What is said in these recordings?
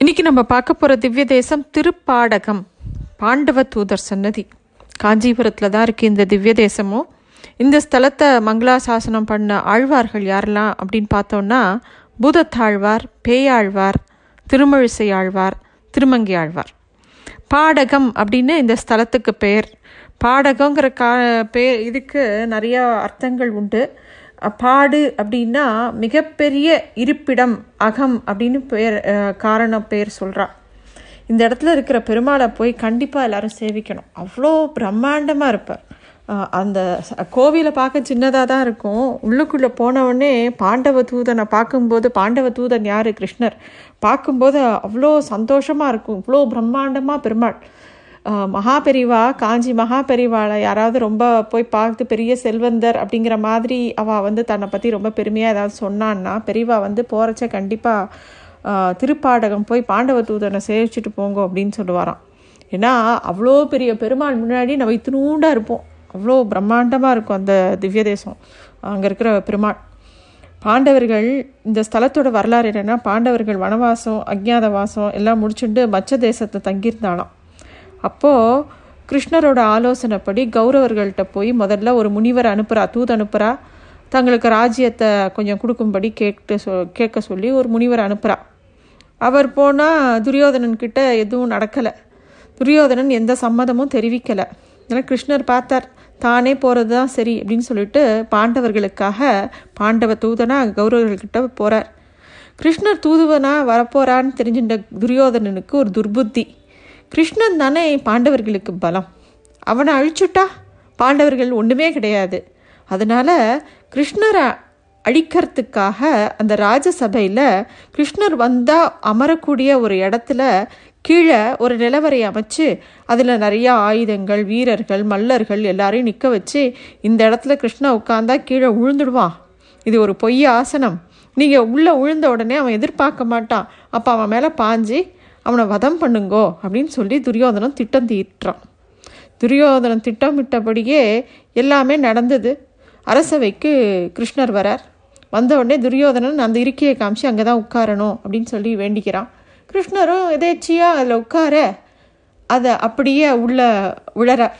இன்னைக்கு நம்ம பார்க்க போகிற திவ்ய தேசம் திருப்பாடகம் பாண்டவ தூதர் சன்னதி. காஞ்சிபுரத்தில் தான் இருக்குது இந்த திவ்ய தேசமும். இந்த ஸ்தலத்தை மங்களாசாசனம் பண்ண ஆழ்வார்கள் யாரெல்லாம் அப்படின்னு பார்த்தோன்னா பூதத்தாழ்வார் பேயாழ்வார் திருமழிசை ஆழ்வார் திருமங்கி ஆழ்வார் பாடகம் அப்படின்னு இந்த ஸ்தலத்துக்கு பெயர் பாடகங்கிற கா பேர் இதுக்கு நிறையா அர்த்தங்கள் உண்டு. பாடு அப்படின்னா மிகப்பெரிய இருப்பிடம் அகம் அப்படின்னு பெயர் காரணம் பெயர் சொல்கிறா இந்த இடத்துல இருக்கிற பெருமாளை போய் கண்டிப்பாக எல்லாரும் சேவிக்கணும். அவ்வளோ பிரம்மாண்டமாக இருப்பார் அந்த கோவிலை பார்க்க சின்னதாக தான் இருக்கும். உள்ளுக்குள்ளே போனவுடனே பாண்டவ தூதனை பார்க்கும்போது பாண்டவ தூதன் யார்? கிருஷ்ணர். பார்க்கும்போது அவ்வளோ சந்தோஷமாக இருக்கும். இவ்வளோ பிரம்மாண்டமாக பெருமாள். ஆஹ் மகாபெரிவா காஞ்சி மகாபெரிவாளை யாராவது ரொம்ப போய் பார்த்து பெரிய செல்வந்தர் அப்படிங்கிற மாதிரி அவள் வந்து தன்னை பற்றி ரொம்ப பெருமையாக ஏதாவது சொன்னான்னா பெரியவா வந்து போகிறச்ச கண்டிப்பாக திருப்பாடகம் போய் பாண்டவ தூதனை சேவிச்சுட்டு போங்க அப்படின்னு சொல்லுவாராம். ஏன்னா அவ்வளோ பெரிய பெருமாள் முன்னாடி நம்ம இத்தினூண்டாக இருப்போம். அவ்வளோ பிரம்மாண்டமாக இருக்கும் அந்த திவ்ய தேசம் அங்கே இருக்கிற பெருமாள். பாண்டவர்கள் இந்த ஸ்தலத்தோட வரலாறு என்னென்னா பாண்டவர்கள் வனவாசம் அஜ்ஞாத வாசம் எல்லாம் முடிச்சுட்டு மச்ச தேசத்தை தங்கியிருந்தாலாம் அப்போது கிருஷ்ணரோட ஆலோசனைப்படி கௌரவர்கள்ட்ட போய் முதல்ல ஒரு முனிவர் அனுப்புகிறா தூது அனுப்புகிறா தங்களுக்கு ராஜ்யத்தை கொஞ்சம் கொடுக்கும்படி கேட்டு சொ கேட்க சொல்லி ஒரு முனிவர் அனுப்புகிறா அவர் போனால் துரியோதனன்கிட்ட எதுவும் நடக்கலை. துரியோதனன் எந்த சம்மதமும் தெரிவிக்கலை. ஏன்னா கிருஷ்ணர் பார்த்தார். தானே போகிறது தான் சரி அப்படின்னு சொல்லிட்டு பாண்டவர்களுக்காக பாண்டவ தூதனா கௌரவர்கள்கிட்ட போகிறார் கிருஷ்ணர் தூதுவனா வரப்போகிறான்னு தெரிஞ்சின்ற துரியோதனனுக்கு ஒரு துர்புத்தி. கிருஷ்ணன் தானே பாண்டவர்களுக்கு பலம். அவனை அழிச்சுட்டா பாண்டவர்கள் ஒன்றுமே கிடையாது. அதனால் கிருஷ்ணரை அழிக்கிறதுக்காக அந்த ராஜசபையில் கிருஷ்ணர் வந்தால் அமரக்கூடிய ஒரு இடத்துல கீழே ஒரு நிலவரை அமைச்சு அதில் நிறையா ஆயுதங்கள் வீரர்கள் மல்லர்கள் எல்லாரையும் நிற்க வச்சு இந்த இடத்துல கிருஷ்ணா உட்காந்தா கீழே விழுந்துடுவான் இது ஒரு பொய் ஆசனம் நீங்கள் உள்ளே விழுந்த உடனே அவன் எதிர்பார்க்க மாட்டான். அப்போ அவன் மேலே பாஞ்சு அவனை வதம் பண்ணுங்கோ அப்படின்னு சொல்லி துரியோதனன் திட்டம் தீட்டுறான். துரியோதனன் திட்டமிட்டபடியே எல்லாமே நடந்தது. அரசவைக்கு கிருஷ்ணர் வரார். வந்த உடனே துரியோதனன் அந்த இருக்கையை காமிச்சு அங்கே தான் உட்காரணும் அப்படின்னு சொல்லி வேண்டிக்கிறான். கிருஷ்ணரும் எதேச்சியாக அதில் உட்கார. அதை அப்படியே உள்ள விழறார்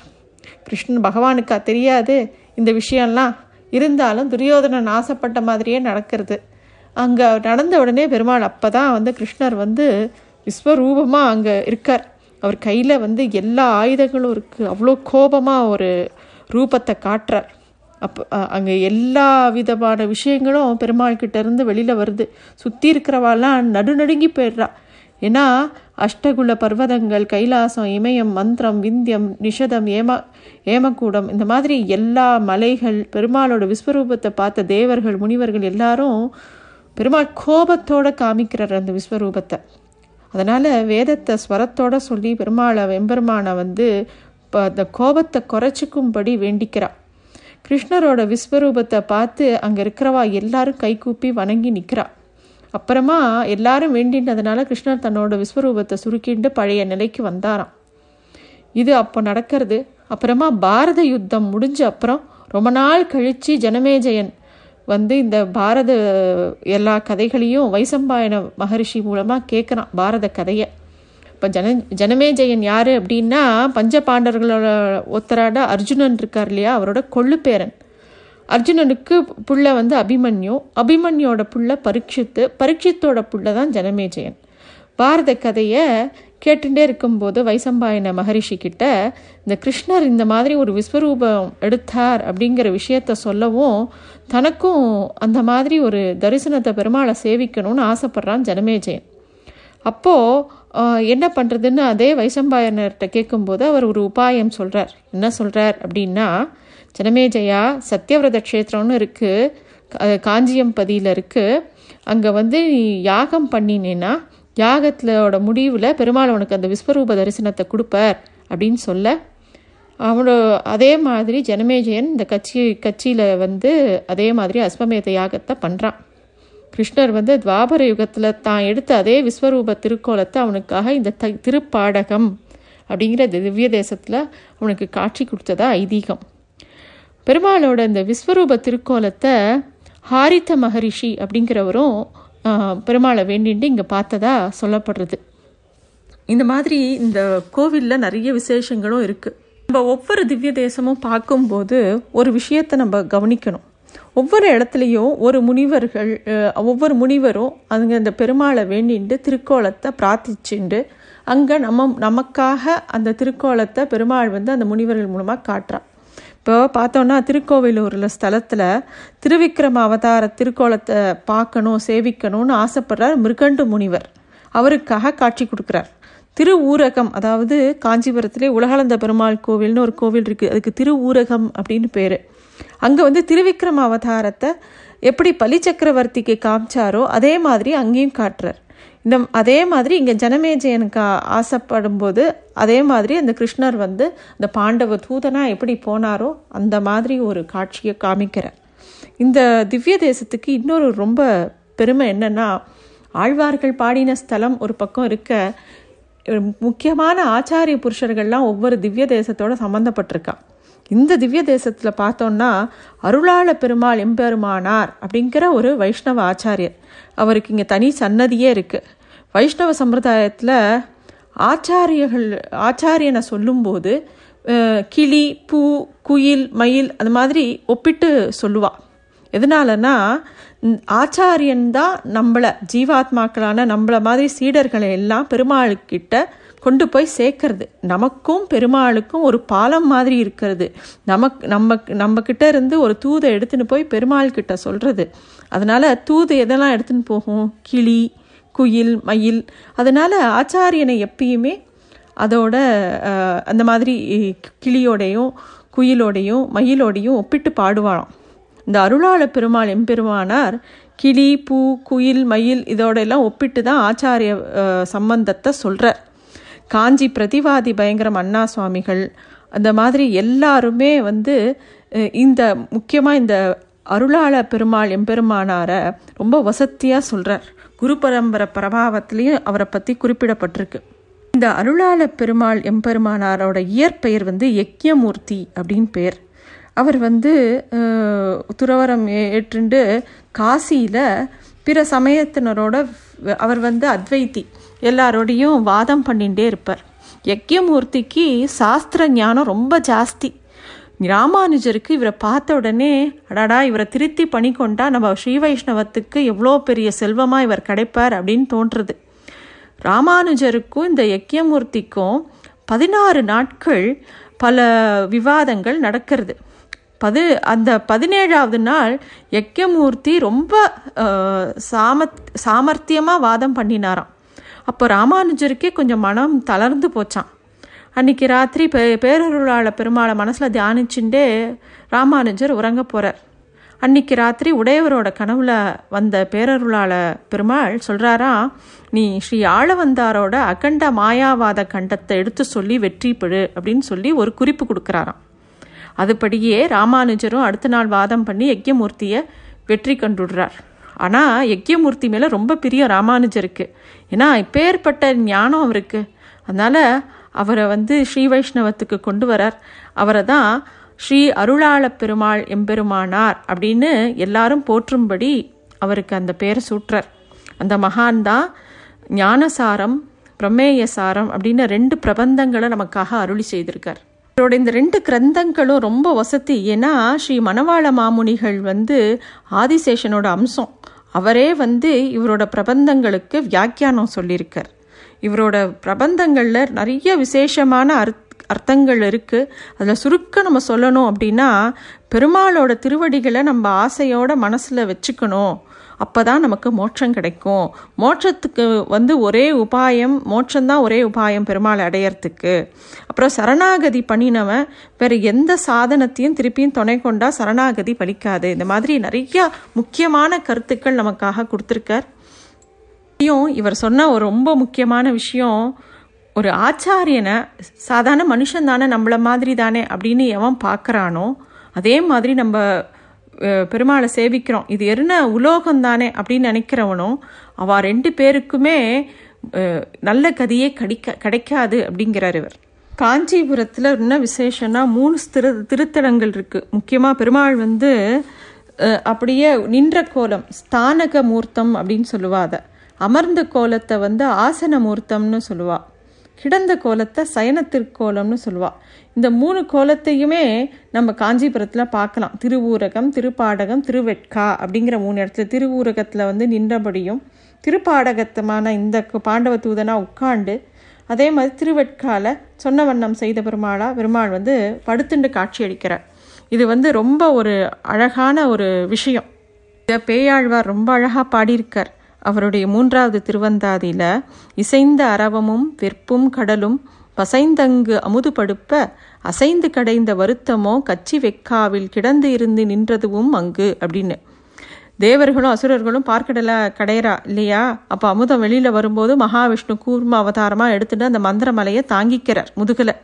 கிருஷ்ணன் பகவானுக்கா தெரியாது இந்த விஷயம்லாம் இருந்தாலும் துரியோதனன் ஆசைப்பட்ட மாதிரியே நடக்கிறது. அங்கே நடந்த உடனே பெருமாள் அப்போ தான் வந்து கிருஷ்ணர் வந்து விஸ்வரூபமாக அங்கே இருக்கார். அவர் கையில் வந்து எல்லா ஆயுதங்களும் இருக்குது அவ்வளோ கோபமாக ஒரு ரூபத்தை காட்டுறார். அப்போ அங்கே எல்லா விதமான விஷயங்களும் பெருமாள் கிட்டேருந்து வெளியில் வருது. சுற்றி இருக்கிறவாலாம் நடுநடுங்கி போயிடுறா. ஏன்னா அஷ்டகுல பர்வதங்கள் கைலாசம் இமயம் மந்திரம் விந்தியம் நிஷதம் ஏமா ஏமக்கூடம் இந்த மாதிரி எல்லா மலைகள் பெருமாளோட விஸ்வரூபத்தை பார்த்த தேவர்கள் முனிவர்கள் எல்லாரும் பெருமாள் கோபத்தோடு காமிக்கிறார் அந்த விஸ்வரூபத்தை. அதனால் வேதத்தை ஸ்வரத்தோடு சொல்லி பெருமாளை வெம்பெருமானை வந்து இப்போ அந்த கோபத்தை குறைச்சிக்கும்படி வேண்டிக்கிறா. கிருஷ்ணரோட விஸ்வரூபத்தை பார்த்து அங்கே இருக்கிறவா எல்லாரும் கைகூப்பி வணங்கி நிற்கிறா அப்புறமா எல்லாரும் வேண்டினதுனால கிருஷ்ணர் தன்னோட விஸ்வரூபத்தை சுருக்கிண்டு பழைய நிலைக்கு வந்தாராம். இது அப்போ நடக்கிறது. அப்புறமா பாரத யுத்தம் முடிஞ்ச அப்புறம் ரொம்ப நாள் கழித்து ஜனமேஜயன் வந்து இந்த பாரத எல்லா கதைகளையும் வைசம்பாயன மகரிஷி மூலமாக கேட்குறான் பாரத கதையை. இப்போ ஜன ஜனமேஜயன் யார் அப்படின்னா பஞ்ச பாண்டவர்களோட ஒத்தராட அர்ஜுனன் இருக்கார் இல்லையா அவரோட கொள்ளுப்பேரன் அர்ஜுனனுக்கு புள்ள வந்து அபிமன்யு. அபிமன்யோட புள்ள பரீட்சித்து பரீட்சித்தோட புள்ள தான் ஜனமேஜயன் பாரத கதையை கேட்டுட்டே இருக்கும்போது வைசம்பாயின மகரிஷி கிட்ட இந்த கிருஷ்ணர் இந்த மாதிரி ஒரு விஸ்வரூபம் எடுத்தார் அப்படிங்கிற விஷயத்த சொல்லவும் தனக்கும் அந்த மாதிரி ஒரு தரிசனத்தை பெருமாளை சேவிக்கணும்னு ஆசைப்படுறான் ஜனமேஜயன். அப்போது என்ன பண்ணுறதுன்னு அதே வைசம்பாயனர்கிட்ட கேட்கும்போது அவர் ஒரு உபாயம் சொல்கிறார் என்ன சொல்கிறார் அப்படின்னா ஜனமேஜயா சத்யவிரத க்ஷேத்திரம்னு இருக்குது காஞ்சியம்பதியில் இருக்குது அங்கே வந்து யாகம் பண்ணினேன்னா யாகத்திலோட முடிவில் பெருமாள் அவனுக்கு அந்த விஸ்வரூப தரிசனத்தை கொடுப்பார் அப்படின்னு சொல்ல அவனோட அதே மாதிரி ஜனமேஜயன் இந்த கட்சி கட்சியில் வந்து அதே மாதிரி அஸ்வமேத யாகத்தை பண்ணுறான் கிருஷ்ணர் வந்து துவாபர யுகத்தில் தான் எடுத்த அதே விஸ்வரூப திருக்கோலத்தை அவனுக்காக இந்த த திருப்பாடகம் அப்படிங்கிற திவ்ய தேசத்தில் அவனுக்கு காட்சி கொடுத்ததா ஐதீகம். பெருமாளோட இந்த விஸ்வரூப திருக்கோலத்தை ஹாரித்த மகரிஷி அப்படிங்கிறவரும் பெருமாளை வேண்டிட்டு இங்கே பார்த்ததா சொல்லப்படுறது. இந்த மாதிரி இந்த கோவிலில் நிறைய விசேஷங்களும் இருக்குது நம்ம ஒவ்வொரு திவ்ய தேசமும் பார்க்கும்போது ஒரு விஷயத்தை நம்ம கவனிக்கணும். ஒவ்வொரு இடத்துலையும் ஒரு முனிவர்கள் ஒவ்வொரு முனிவரும் அதுங்க அந்த பெருமாளை வேண்டிட்டு திருக்கோலத்தை பிரார்த்திச்சுண்டு அங்கே நம்ம நமக்காக அந்த திருக்கோலத்தை பெருமாள் வந்து அந்த முனிவர்கள் மூலமாக காட்டுறான். இப்போ பார்த்தோன்னா திருக்கோவிலூரில் ஸ்தலத்தில் திருவிக்ரம அவதார திருக்கோலத்தை பார்க்கணும் சேவிக்கணும்னு ஆசைப்படுறார் மிருகண்டு முனிவர். அவருக்காக காட்சி கொடுக்குறார். திரு ஊரகம் அதாவது காஞ்சிபுரத்திலே உலகளந்த பெருமாள் கோவில்னு ஒரு கோவில் இருக்குது அதுக்கு திரு ஊரகம் அப்படின்னு பேர். அங்கே வந்து திருவிக்ரம அவதாரத்தை எப்படி பலி சக்கரவர்த்திக்கு காமிச்சாரோ அதே மாதிரி அங்கேயும் காட்டுறார். இந்த அதே மாதிரி இங்கே ஜனமேஜயனுக்கு ஆசைப்படும் போது அதே மாதிரி அந்த கிருஷ்ணர் வந்து அந்த பாண்டவ தூதனா எப்படி போனாரோ அந்த மாதிரி ஒரு காட்சியை காமிக்கிறார். இந்த திவ்ய தேசத்துக்கு இன்னொரு ரொம்ப பெருமை என்னென்னா ஆழ்வார்கள் பாடின ஸ்தலம் ஒரு பக்கம் இருக்க முக்கியமான ஆச்சாரிய புருஷர்கள்லாம் ஒவ்வொரு திவ்ய தேசத்தோட சம்மந்தப்பட்டிருக்கா இந்த திவ்ய தேசத்தில் பார்த்தோம்னா அருளாள பெருமாள் எம்பெருமானார் அப்படிங்கிற ஒரு வைஷ்ணவ ஆச்சாரியர். அவருக்கு இங்கே தனி சன்னதியே இருக்குது வைஷ்ணவ சம்பிரதாயத்தில் ஆச்சாரியர்கள் ஆச்சாரியனை சொல்லும்போது கிளி பூ குயில் மயில் அது மாதிரி ஒப்பிட்டு சொல்லுவாள் எதனாலனா ஆச்சாரியன் தான் நம்மளை ஜீவாத்மாக்களான நம்மள மாதிரி சீடர்களை எல்லாம் பெருமாளுக்கிட்ட கொண்டு போய் சேர்க்கறது. நமக்கும் பெருமாளுக்கும் ஒரு பாலம் மாதிரி இருக்கிறது. நமக்கு நம்ம நம்மக்கிட்ட இருந்து ஒரு தூதை எடுத்துன்னு போய் பெருமாள் கிட்ட சொல்கிறது அதனால் தூது எதெல்லாம் எடுத்துன்னு போகும்? கிளி குயில் மயில். அதனால் ஆச்சாரியனை எப்பயுமே அதோட அந்த மாதிரி கிளியோடையும் குயிலோடையும் மயிலோடையும் ஒப்பிட்டு பாடுவாராம். இந்த அருளாள பெருமாள் எம்பெருமானார் கிளி பூ குயில் மயில் இதோட எல்லாம் ஒப்பிட்டு தான் ஆச்சாரிய சம்பந்தத்தை சொல்கிறார் காஞ்சி பிரதிவாதி பயங்கரம் அண்ணா சுவாமிகள் அந்த மாதிரி எல்லாருமே வந்து இந்த முக்கியமாக இந்த அருளாள பெருமாள் எம்பெருமானாரை ரொம்ப வசத்தியாக சொல்கிறார் குரு பரம்பரை பிரபாவத்திலையும் அவரை பற்றி குறிப்பிடப்பட்டிருக்கு. இந்த அருளாள பெருமாள் எம்பெருமானாரோட இயற்பெயர் வந்து யக்கியமூர்த்தி அப்படின்னு பேர். அவர் வந்து துறவரம் ஏற்றுண்டு காசியில் பிற சமயத்தினரோட அவர் வந்து அத்வைத்தி. எல்லாரோடையும் வாதம் பண்ணிகிட்டே இருப்பார். யக்கியமூர்த்திக்கு சாஸ்திர ஞானம் ரொம்ப ஜாஸ்தி. ராமானுஜருக்கு இவரை பார்த்த உடனே அடாடா இவரை திருத்தி பண்ணிக்கொண்டா நம்ம ஸ்ரீ வைஷ்ணவத்துக்கு எவ்வளோ பெரிய செல்வமாக இவர் கிடைப்பார் அப்படின்னு தோன்றுறது. ராமானுஜருக்கும் இந்த யக்கியமூர்த்திக்கும் பதினாறு நாட்கள் பல விவாதங்கள் நடக்கிறது. பது அந்த பதினேழாவது நாள் யக்கியமூர்த்தி ரொம்ப சாமத் சாமர்த்தியமாக வாதம் பண்ணினாராம். அப்போ ராமானுஜருக்கே கொஞ்சம் மனம் தளர்ந்து போச்சான் அன்னைக்கு ராத்திரி பே பேரருளாள பெருமாளை மனசில் தியானிச்சுட்டே ராமானுஜர் உறங்க போகிறார் அன்னைக்கு ராத்திரி உடையவரோட கனவுல வந்த பேரருளாள பெருமாள் சொல்கிறாரா நீ ஸ்ரீ ஆளவந்தாரோட அகண்ட மாயாவாத கண்டத்தை எடுத்து சொல்லி வெற்றி பெறு அப்படின்னு சொல்லி ஒரு குறிப்பு கொடுக்குறாராம். அதுபடியே ராமானுஜரும் அடுத்த நாள் வாதம் பண்ணி யக்ஞமூர்த்தியை வெற்றி கண்டுடுறார். ஆனால் யக்ஞமூர்த்தி மேலே ரொம்ப பிரியம் ராமானுஜருக்கு. ஏன்னா இப்பேற்பட்ட ஞானம் அவருக்கு. அதனால் அவரை வந்து ஸ்ரீ வைஷ்ணவத்துக்கு கொண்டு வரார். அவரை தான் ஸ்ரீ அருளாள பெருமாள் எம்பெருமானார் அப்படின்னு எல்லாரும் போற்றும்படி அவருக்கு அந்த பேரை சூட்டுறார். அந்த மகான் தான் ஞானசாரம் பிரமேயசாரம் அப்படின்னு ரெண்டு பிரபந்தங்களை நமக்காக அருளி செய்திருக்கார். அவரோட இந்த ரெண்டு கிரந்தங்களும் ரொம்ப வசதி. ஏன்னா ஸ்ரீ மணவாள மாமுனிகள் வந்து ஆதிசேஷனோட அம்சம். அவரே வந்து இவரோட பிரபந்தங்களுக்கு வியாக்கியானம் சொல்லியிருக்கார். இவரோட பிரபந்தங்களில் நிறைய விசேஷமான அர்த் அர்த்தங்கள் இருக்குது அதில் சுருக்க நம்ம சொல்லணும் அப்படின்னா பெருமாளோட திருவடிகளை நம்ம ஆசையோட மனசில் வச்சுக்கணும். அப்போ தான் நமக்கு மோட்சம் கிடைக்கும். மோட்சத்துக்கு வந்து ஒரே உபாயம் மோட்சம்தான் ஒரே உபாயம் பெருமாள் அடையறதுக்கு. அப்புறம் சரணாகதி பண்ணினவன் வேறு எந்த சாதனத்தையும் திருப்பியும் துணை கொண்டா சரணாகதி பலிக்காது. இந்த மாதிரி நிறையா முக்கியமான கருத்துக்கள் நமக்காக கொடுத்துருக்கார். இவர் சொன்ன ஒரு ரொம்ப முக்கியமான விஷயம் ஒரு ஆச்சாரியனை சாதாரண மனுஷன் தானே நம்மள மாதிரி தானே அப்படின்னு எவன் பார்க்குறானோ அதே மாதிரி நம்ம பெருமாளை சேவிக்கிறோம். இது என்ன உலோகம் தானே அப்படின்னு நினைக்கிறவனும் அவ ரெண்டு பேருக்குமே நல்ல கதியே கிடைக்க கிடைக்காது அப்படிங்கிறார் இவர். காஞ்சிபுரத்தில் என்ன விசேஷம்னா மூணு திரு திருத்தலங்கள் இருக்குது முக்கியமாக பெருமாள் வந்து அப்படியே நின்ற கோலம் ஸ்தானக மூர்த்தம் அப்படின்னு சொல்லுவா அதை. அமர்ந்த கோலத்தை வந்து ஆசன மூர்த்தம்னு சொல்லுவா. கிடந்த கோலத்தை சயனத்திற்கோலம்னு சொல்லுவா. இந்த மூணு கோலத்தையுமே நம்ம காஞ்சிபுரத்தில் பார்க்கலாம். திருவூரகம் திருப்பாடகம் திருவெட்கா அப்படிங்கிற மூணு இடத்துல திருவூரகத்தில் வந்து நின்றபடியும் திருப்பாடகத்தமான இந்த பாண்டவ தூதனாக உட்காண்டு அதே மாதிரி திருவெட்கால சொன்ன வண்ணம் செய்த பெருமாளா பெருமாள் வந்து படுத்துண்டு காட்சி அளிக்கிறார் இது வந்து ரொம்ப ஒரு அழகான ஒரு விஷயம். இதை பேயாழ்வார் ரொம்ப அழகாக பாடியிருக்கார். அவருடைய மூன்றாவது திருவந்தாதியில் இசைந்த அரவமும் வெற்பும் கடலும் பசைந்தங்கு அமுது படுப்ப அசைந்து கடைந்த வருத்தமோ கச்சி வெக்காவில் கிடந்து இருந்து நின்றதுவும் அங்கு அப்படின்னு. தேவர்களும் அசுரர்களும் பார்க்கடலை கடையறா இல்லையா? அப்போ அமுதம் வெளியில் வரும்போது மகாவிஷ்ணு கூர்ம அவதாரமாக எடுத்துட்டு அந்த மந்திரமலையை தாங்கிக்கிறார் முதுகில்.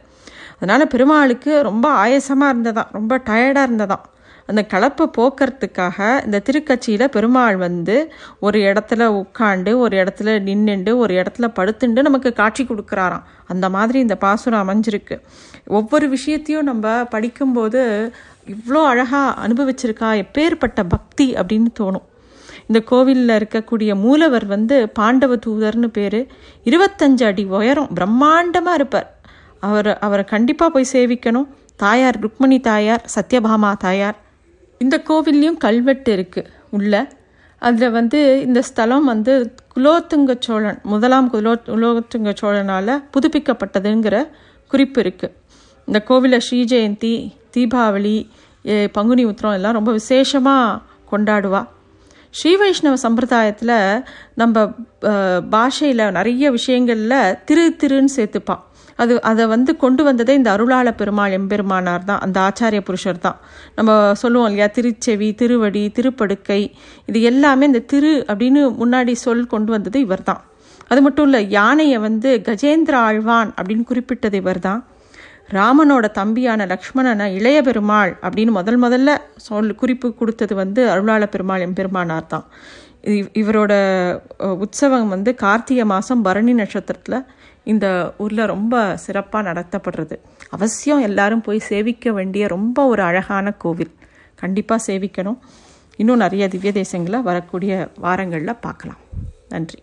அதனால் பெருமாளுக்கு ரொம்ப ஆயசமாக இருந்ததான் ரொம்ப டயர்டாக இருந்ததான் அந்த கலப்பை போக்குறதுக்காக இந்த திருக்கட்சியில் பெருமாள் வந்து ஒரு இடத்துல உட்காண்டு ஒரு இடத்துல நின்றுண்டு ஒரு இடத்துல படுத்துண்டு நமக்கு காட்சி கொடுக்குறாராம். அந்த மாதிரி இந்த பாசுரம் அமைஞ்சிருக்கு. ஒவ்வொரு விஷயத்தையும் நம்ம படிக்கும்போது இவ்வளோ அழகாக அனுபவிச்சிருக்கா எப்பேற்பட்ட பக்தி அப்படின்னு தோணும். இந்த கோவிலில் இருக்கக்கூடிய மூலவர் வந்து பாண்டவ தூதர்னு பேர். இருபத்தஞ்சு அடி உயரம் பிரம்மாண்டமாக இருப்பார். அவர் அவரை கண்டிப்பாக போய் சேவிக்கணும். தாயார் ருக்மணி தாயார் சத்யபாமா தாயார் இந்த கோவில்லையும் கல்வெட்டு இருக்குது உள்ள. அதில் வந்து இந்த ஸ்தலம் வந்து குலோத்துங்க சோழன் முதலாம் குலோ குலோத்துங்க சோழனால் புதுப்பிக்கப்பட்டதுங்கிற குறிப்பு இருக்குது இந்த கோவிலை ஸ்ரீ ஜெயந்தி தீபாவளி பங்குனி உத்திரம் எல்லாம் ரொம்ப விசேஷமாக கொண்டாடுவா. ஸ்ரீ வைஷ்ணவ சம்பிரதாயத்தில் நம்ம பாஷையில் நிறைய விஷயங்களில் திரு திருன்னு சேர்த்துப்பான் அது அதை வந்து கொண்டு வந்ததே இந்த அருளாள பெருமாள் எம்பெருமானார் தான். அந்த ஆச்சாரிய புருஷர் தான். நம்ம சொல்லுவோம் இல்லையா? திருச்செவி திருவடி திருப்படுக்கை இது எல்லாமே இந்த திரு அப்படின்னு முன்னாடி சொல் கொண்டு வந்தது இவர் தான். அது மட்டும் இல்லை யானையை வந்து கஜேந்திர ஆழ்வான் அப்படின்னு குறிப்பிட்டது இவர் தான். ராமனோட தம்பியான லக்ஷ்மணனை இளைய பெருமாள் அப்படின்னு முதல் முதல்ல சொல் குறிப்பு கொடுத்தது வந்து அருளாள பெருமாள் எம்பெருமானார் தான். இவ்- இவரோட உற்சவம் வந்து கார்த்திகை மாதம் பரணி நட்சத்திரத்தில் இந்த ஊரில் ரொம்ப சிறப்பாக நடத்தப்படுறது. அவசியம் எல்லாரும் போய் சேவிக்க வேண்டிய ரொம்ப ஒரு அழகான கோவில். கண்டிப்பாக சேவிக்கணும். இன்னும் நிறைய திவ்ய தேசங்களை வரக்கூடிய வாரங்களில் பார்க்கலாம். நன்றி.